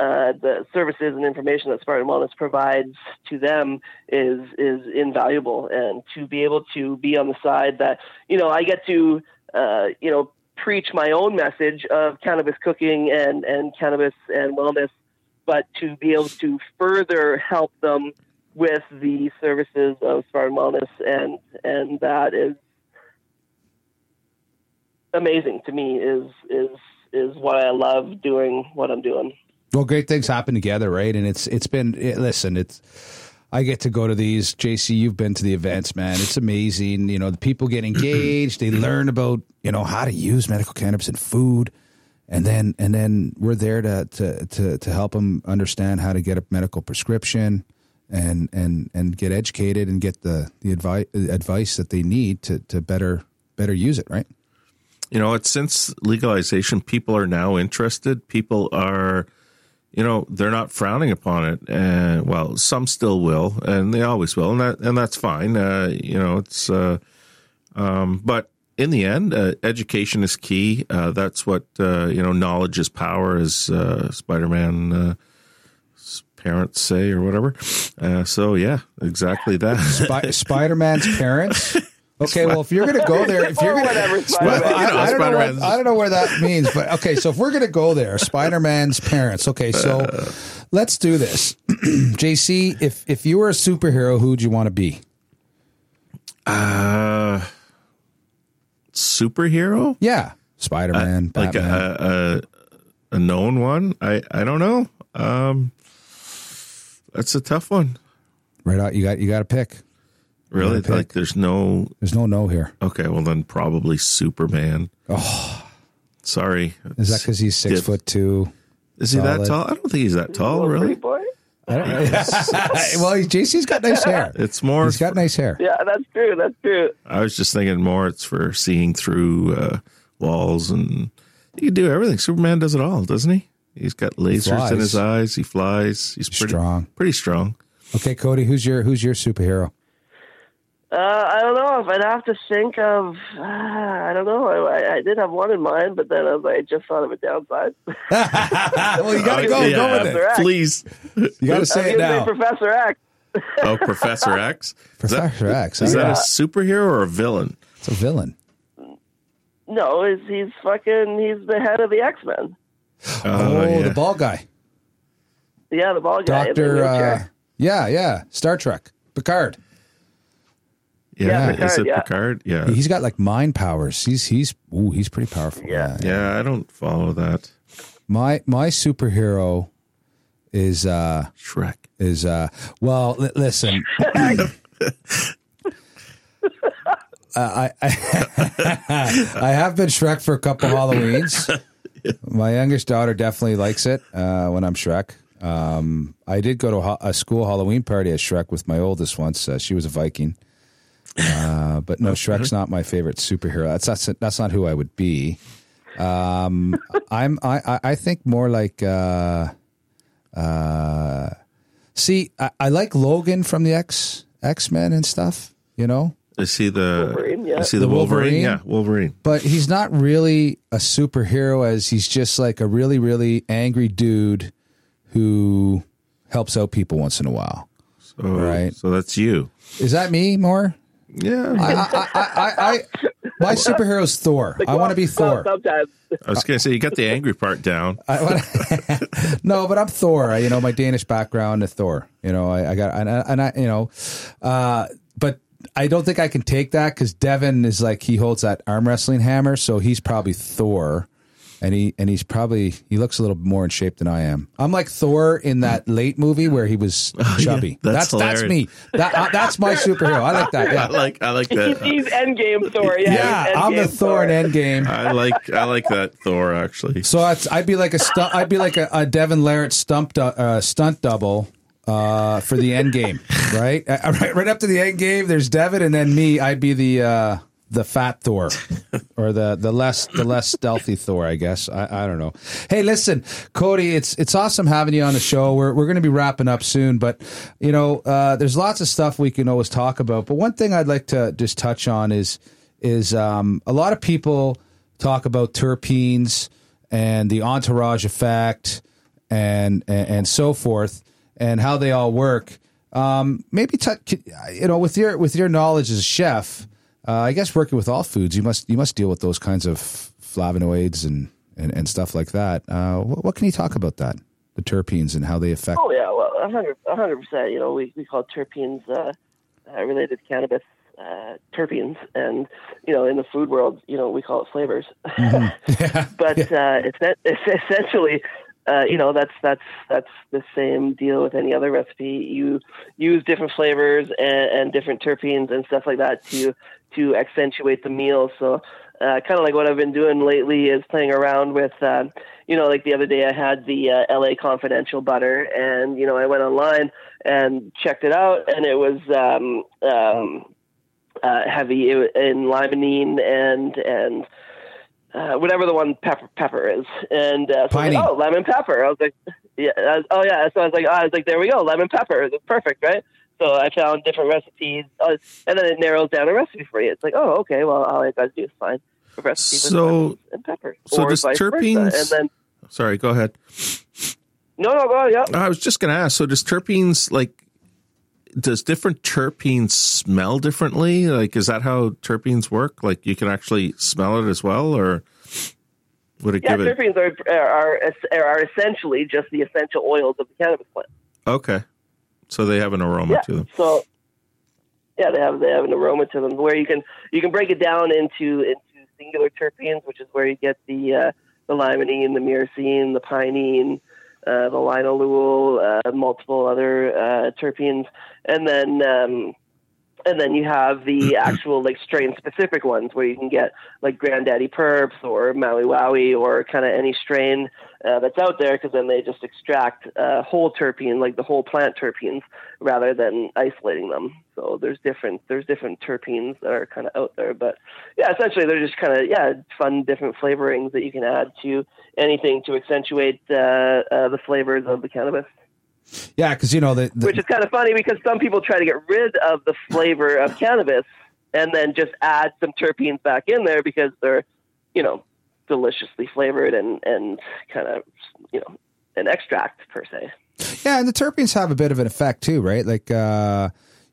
uh, the services and information that Spartan Wellness provides to them is is invaluable, and to be able to be on the side that you know I get to uh, you know preach my own message of cannabis cooking and and cannabis and wellness, but to be able to further help them with the services of Spartan Wellness, and and that is amazing to me. Is is is what I love doing. What I'm doing. Well, great things happen together, right? And it's it's been it, listen, it's I get to go to these. JC, you've been to the events, man. It's amazing. You know, the people get engaged. they learn about you know how to use medical cannabis in food, and then and then we're there to to to, to help them understand how to get a medical prescription and and and get educated and get the the advice advice that they need to to better better use it right you know it's since legalization people are now interested people are you know they're not frowning upon it and well some still will and they always will and that and that's fine uh, you know it's uh, um, but in the end uh, education is key uh, that's what uh, you know knowledge is power as uh, spider-man parents say or whatever. Uh, so yeah, exactly that. Sp- Spider Man's parents. Okay, well, if you're going to go there, if you're going to, I, I, don't know what, I don't know where that means, but okay, so if we're going to go there, Spider Man's parents. Okay, so uh, let's do this, JC. If if you were a superhero, who'd you want to be? Uh, superhero? Yeah, Spider Man, uh, like a, a, a known one. I I don't know. Um, that's a tough one. Right out, you got you got to pick. Really? Pick. Like there's no There's no no here. Okay, well then probably Superman. Oh. Sorry. Is that cuz he's 6 foot 2? Is he that tall? I don't think he's that tall, really. Boy. well, JC's got nice hair. It's more. He's got nice hair. Yeah, that's true. That's true. I was just thinking more. It's for seeing through uh, walls, and he can do everything. Superman does it all, doesn't he? He's got lasers in his eyes. He flies. He's pretty strong. Pretty strong. Okay, Cody, who's your who's your superhero? Uh, I don't know if I'd have to think of. Uh, I don't know. I, I, did have one in mind, but then I, was, I just thought of a downside. well, you got to go. Yeah, go with it, please. You got to say it now. Professor X. oh, Professor X. Professor that, X. Is that a superhero or a villain? It's a villain. no, he's, he's fucking he's the head of the X Men. Oh, Oh, yeah. the ball guy, Yeah, the ball guy. Doctor. Uh, yeah, yeah, Star Trek, Picard. Yeah, Yeah, is it yeah. Picard? Yeah. He's got like mind powers. He's he's ooh, he's pretty powerful. Yeah. yeah, I don't follow that. My my superhero is uh Shrek. is uh well li- listen Uh, I, I I have been Shrek for a couple Halloweens. My youngest daughter definitely likes it uh, when I'm Shrek. Um, I did go to a, a school Halloween party as Shrek with my oldest once. Uh, she was a Viking, uh, but no, Shrek's not my favorite superhero. That's that's that's not who I would be. Um, I'm I I- I think more like. Uh, uh, see, I, I like Logan from the X X Men and stuff. You know, Is he the Wolverine, yeah. Is he the, The Wolverine? Wolverine? Yeah, Wolverine. but he's not really a superhero as he's just like a really really angry dude who helps out people once in a while. So, Right. So that's you. Is that me more? Yeah. I, I, I, I, I my superhero's Thor. I want to be Thor. Sometimes. I was gonna say you got the angry part down. I wanna, no, but I'm Thor. You know, my Danish background is Thor. You know, I, I got and I, and I, you know, uh, but I don't think I can take that because Devon is like he holds that arm wrestling hammer, so he's probably Thor, and he and he's probably he looks a little more in shape than I am. I'm like Thor in that late movie where he was chubby. Oh, that's that's that's me. That uh, that's my superhero. I like that. I like I like that. he's Endgame Thor. Yeah, yeah. he's I'm the Endgame Thor in Endgame. I like I like that Thor actually. So it's, I'd be like a stu- I'd be like a, a Devon Larratt stump du- uh, stunt double uh, for the end game, right? Uh, right? Right up to the end game. There's Devon, and then me. I'd be the uh, the fat Thor, or the the less the less stealthy Thor, I guess. I, I don't know. Hey, listen, Cody, it's it's awesome having you on the show. We're we're going to be wrapping up soon, but you know, uh, there's lots of stuff we can always talk about. But one thing I'd like to just touch on is is um, a lot of people talk about terpenes and the entourage effect and and, and so forth and how they all work. Um, maybe t- you know with your with your knowledge as a chef, uh, I guess working with all foods, you must you must deal with those kinds of flavonoids and and, and stuff like that. Uh, what, what can you talk about that? The terpenes and how they affect. Oh yeah, well, hundred percent. You know, we we call terpenes uh, uh, related to cannabis uh, terpenes, and you know, in the food world, you know, we call it flavors. Yeah. but uh, it's, it's essentially, uh, you know, that's that's that's the same deal with any other recipe. You use different flavors and, and different terpenes and stuff like that to to accentuate the meal. So. Uh, kind of like what I've been doing lately is playing around with, uh, you know, like the other day I had the uh, LA Confidential butter, and you know I went online and checked it out, and it was um, um, uh, heavy in limonene and and uh, whatever the one pepper pepper is, and uh, so I was like, oh, lemon pepper. I was like, yeah, was- oh yeah. So I was like, I was like, there we go, lemon pepper. It's perfect, right? So I found different recipes, uh, and then it narrows down a recipe for you. It's like, oh, okay, well, all I got to do is find a recipe So- lemons and pepper, so does terpenes- versa. And then Sorry, go ahead. no, no, go, yeah. I was just going to ask. So does terpenes like? Does different terpenes smell differently? Like, is that how terpenes work? Like, you can actually smell it as well, or would it Yeah, give it? Yeah, terpenes are, are are are essentially just the essential oils of the cannabis plant. Okay, so they have an aroma yeah. to them. So yeah, they have they have an aroma to them where you can you can break it down into into singular terpenes, which is where you get the uh, the limonene, the myrcene, the pinene, uh, the linalool, uh, multiple other uh, terpenes, and then um, and then you have the actual like strain specific ones where you can get like Granddaddy Purps or Maui Wowie or kind of any strain uh, that's out there because then they just extract uh, whole terpene, like the whole plant terpenes, rather than isolating them. So there's different there's different terpenes that are kind of out there, but yeah, essentially they're just kind of yeah fun different flavorings that you can add to anything to accentuate uh, uh, the flavors of the cannabis. Yeah, because you know the, the Which is kind of funny because some people try to get rid of the flavor of cannabis and then just add some terpenes back in there because they're, you know, deliciously flavored and, and kind of, you know, an extract per se. Yeah, and the terpenes have a bit of an effect too, right? Like, uh,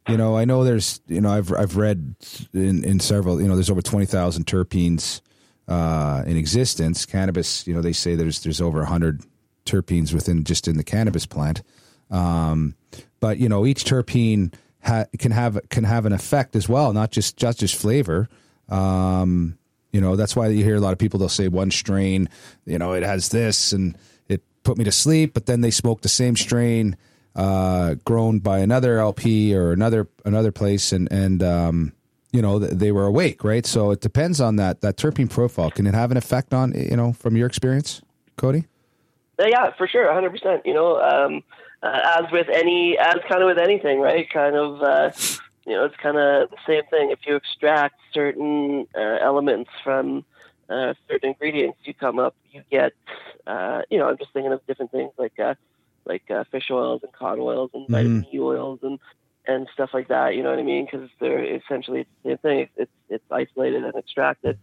you know, I know there's, you know, I've I've read in in several, you know, there's over twenty thousand terpenes uh, in existence. Cannabis, you know, they say there's there's over hundred terpenes within just in the cannabis plant. Um, but you know, each terpene ha- can have can have an effect as well, not just just just flavor. Um, you know, that's why you hear a lot of people. They'll say one strain, you know, it has this and it put me to sleep. But then they smoke the same strain uh, grown by another LP or another another place, and and um, you know they were awake, right? So it depends on that that terpene profile. Can it have an effect on you know from your experience, Cody? Uh, yeah, for sure, hundred percent. You know, um, uh, as with any, as kind of with anything, right? Kind of, uh, you know, it's kind of the same thing. If you extract certain uh, elements from uh, certain ingredients, you come up, you get, uh, you know, I'm just thinking of different things like like fish oils and cod oils and mm-hmm. vitamin E oils and and stuff like that. You know what I mean? Because they're essentially the same thing. It's it's isolated and extracted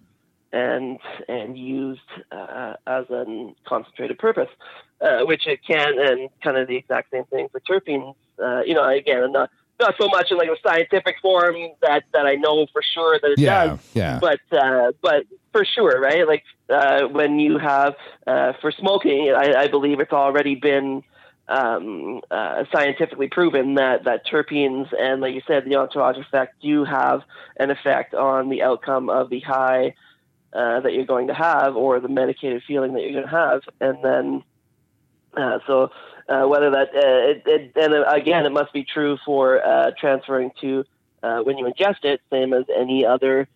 and and used uh, as a concentrated purpose, uh, which it can, and kind of the exact same thing for terpenes. Uh, you know, again, not not so much in like a scientific form that that I know for sure that it yeah, does. Yeah. But uh, but for sure, right? Like uh, when you have uh, for smoking, I, I believe it's already been um, uh, scientifically proven that, that terpenes and, like you said, the entourage effect do have an effect on the outcome of the high uh, that you're going to have or the medicated feeling that you're going to have. And then, uh, so uh, whether that, uh, it, it, and again, it must be true for uh, transferring to when you ingest it, same as any other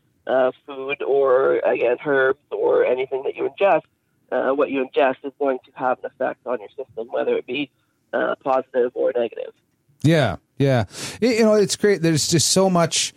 food or, again, herbs or anything that you ingest uh, what you ingest is going to have an effect on your system, whether it be uh, positive or negative. Yeah, yeah. You know, it's great. There's just so much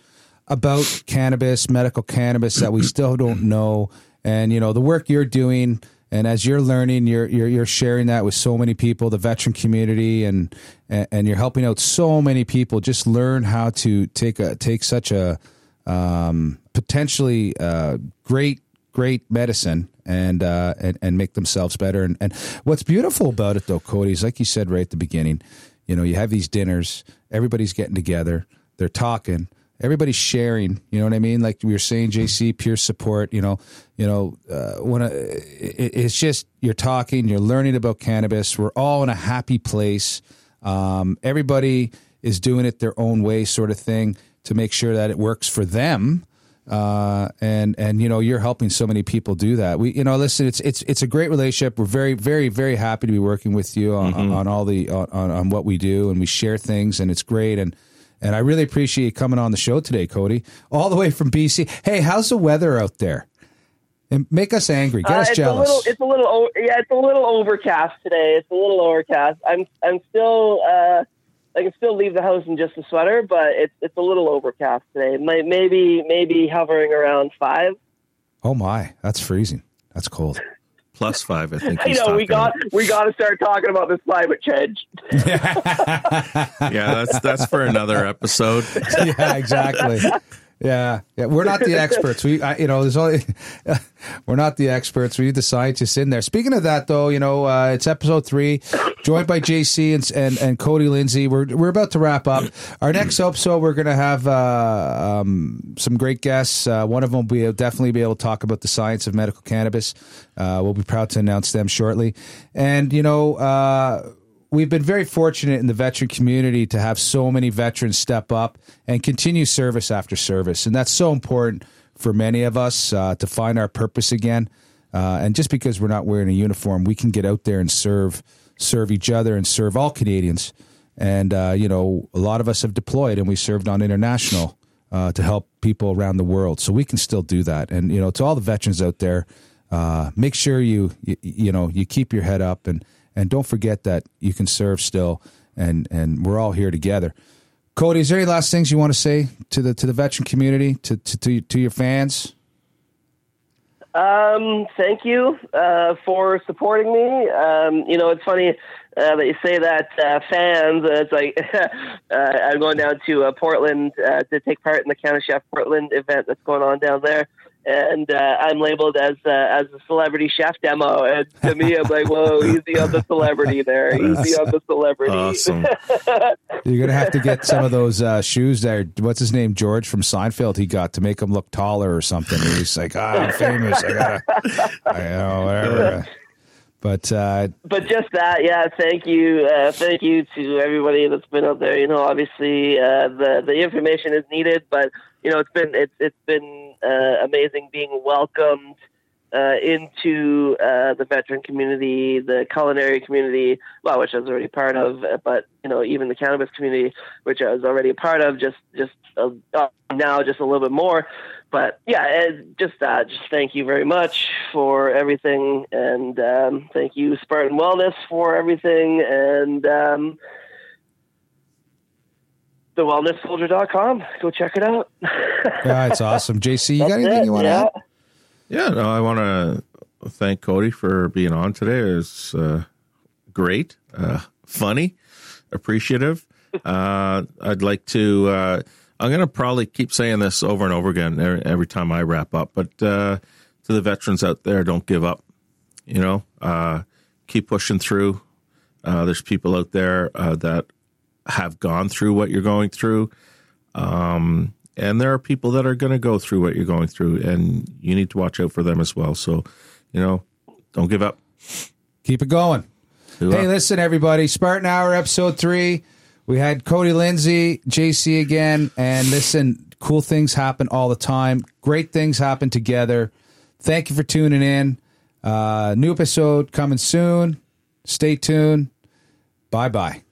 about cannabis, medical cannabis, that we still don't know. And you know, the work you're doing, and as you're learning, you're you're, you're sharing that with so many people, the veteran community, and, and you're helping out so many people. Just learn how to take a take such a um, potentially uh, great great medicine and uh, and and make themselves better. And, and what's beautiful about it, though, Cody, is like you said right at the beginning. You know, you have these dinners, everybody's getting together, they're talking, everybody's sharing. You know what I mean? Like we were saying, JC, peer support. You know, you know, uh, when a, it, it's just you're talking, you're learning about cannabis. We're all in a happy place. Um, everybody is doing it their own way, sort of thing, to make sure that it works for them uh, and and you know you're helping so many people do that. We you know listen, it's it's it's a great relationship. We're very very very happy to be working with you on, mm-hmm. on, all the on, on what we do, and we share things, and it's great. And and I really appreciate you coming on the show today, Cody, all the way from BC. Hey, how's the weather out there? And make us angry, get uh, us it's jealous. A little, it's a little, yeah, it's a little overcast today. It's a little overcast. I'm, I'm still, uh, I can still leave the house in just a sweater, but it's it's a little overcast today. Maybe maybe hovering around five. Oh my, that's freezing. That's cold. Plus five, I think. I know we got we got to start talking about this climate change. yeah, that's that's for another episode. yeah, exactly. Yeah, yeah, we're not the experts. We, I, you know, there's only we're not the experts. We need the scientists in there. Speaking of that, though, you know, uh, it's episode three, joined by JC and, and and Cody Lindsay. We're we're about to wrap up. Our next episode, we're going to have uh, um, some great guests. Uh, one of them will be definitely be able to talk about the science of medical cannabis. Uh, we'll be proud to announce them shortly. And you know uh, we've been very fortunate in the veteran community to have so many veterans step up and continue service after service. And that's so important for many of us uh, to find our purpose again. Uh, and just because we're not wearing a uniform, we can get out there and serve serve each other and serve all Canadians. And uh, you know, a lot of us have deployed, and we served on international uh, to help people around the world. So we can still do that. And you know, to all the veterans out there, uh, make sure you, you you know you keep your head up and and don't forget that you can serve still, and and we're all here together. Cody, is there any last things you want to say to the to the veteran community, to to to, to your fans? Um, thank you uh, for supporting me. Um, you know, it's funny uh, that you say that uh, fans. Uh, it's like uh, I'm going down to uh, Portland to take part in the Canada Chef Portland event that's going on down there, and uh, I'm labeled as uh, as a celebrity chef demo. And to me, I'm like, whoa, easy on the celebrity there, easy on the celebrity. Awesome. You're gonna have to get some of those uh, shoes there. What's his name? George from Seinfeld. He got to make him look taller or something. He's like, ah, I'm famous. I gotta, I know, whatever. But uh, but just that, yeah. Thank you, uh, thank you to everybody that's been out there. You know, obviously uh, the the information is needed, but you know, it's been it's it's been amazing being welcomed uh, into uh, the veteran community, the culinary community, well, which I was already part of, but you know, even the cannabis community, which I was already a part of, just just now just a little bit more but yeah, just that. Just thank you very much for everything, and um, thank you Spartan Wellness for everything, and um, thewellnesssoldier.com. Go check it out. yeah, it's awesome. JC, you got anything it, you want yeah. to add? Yeah, no, I want to thank Cody for being on today. It was uh, great, uh, funny, appreciative. Uh, I'd like to uh, I'm going to probably keep saying this over and over again every time I wrap up, but uh, to the veterans out there, don't give up. You know, uh, keep pushing through. Uh, there's people out there uh, that have gone through what you're going through. Um, and there are people that are going to go through what you're going through, and you need to watch out for them as well. So, you know, don't give up. Keep it going. hey, listen, everybody. Spartan Hour, episode three. We had Cody Lindsay, JC again, and listen, cool things happen all the time. Great things happen together. Thank you for tuning in. Uh, new episode coming soon. Stay tuned. Bye bye.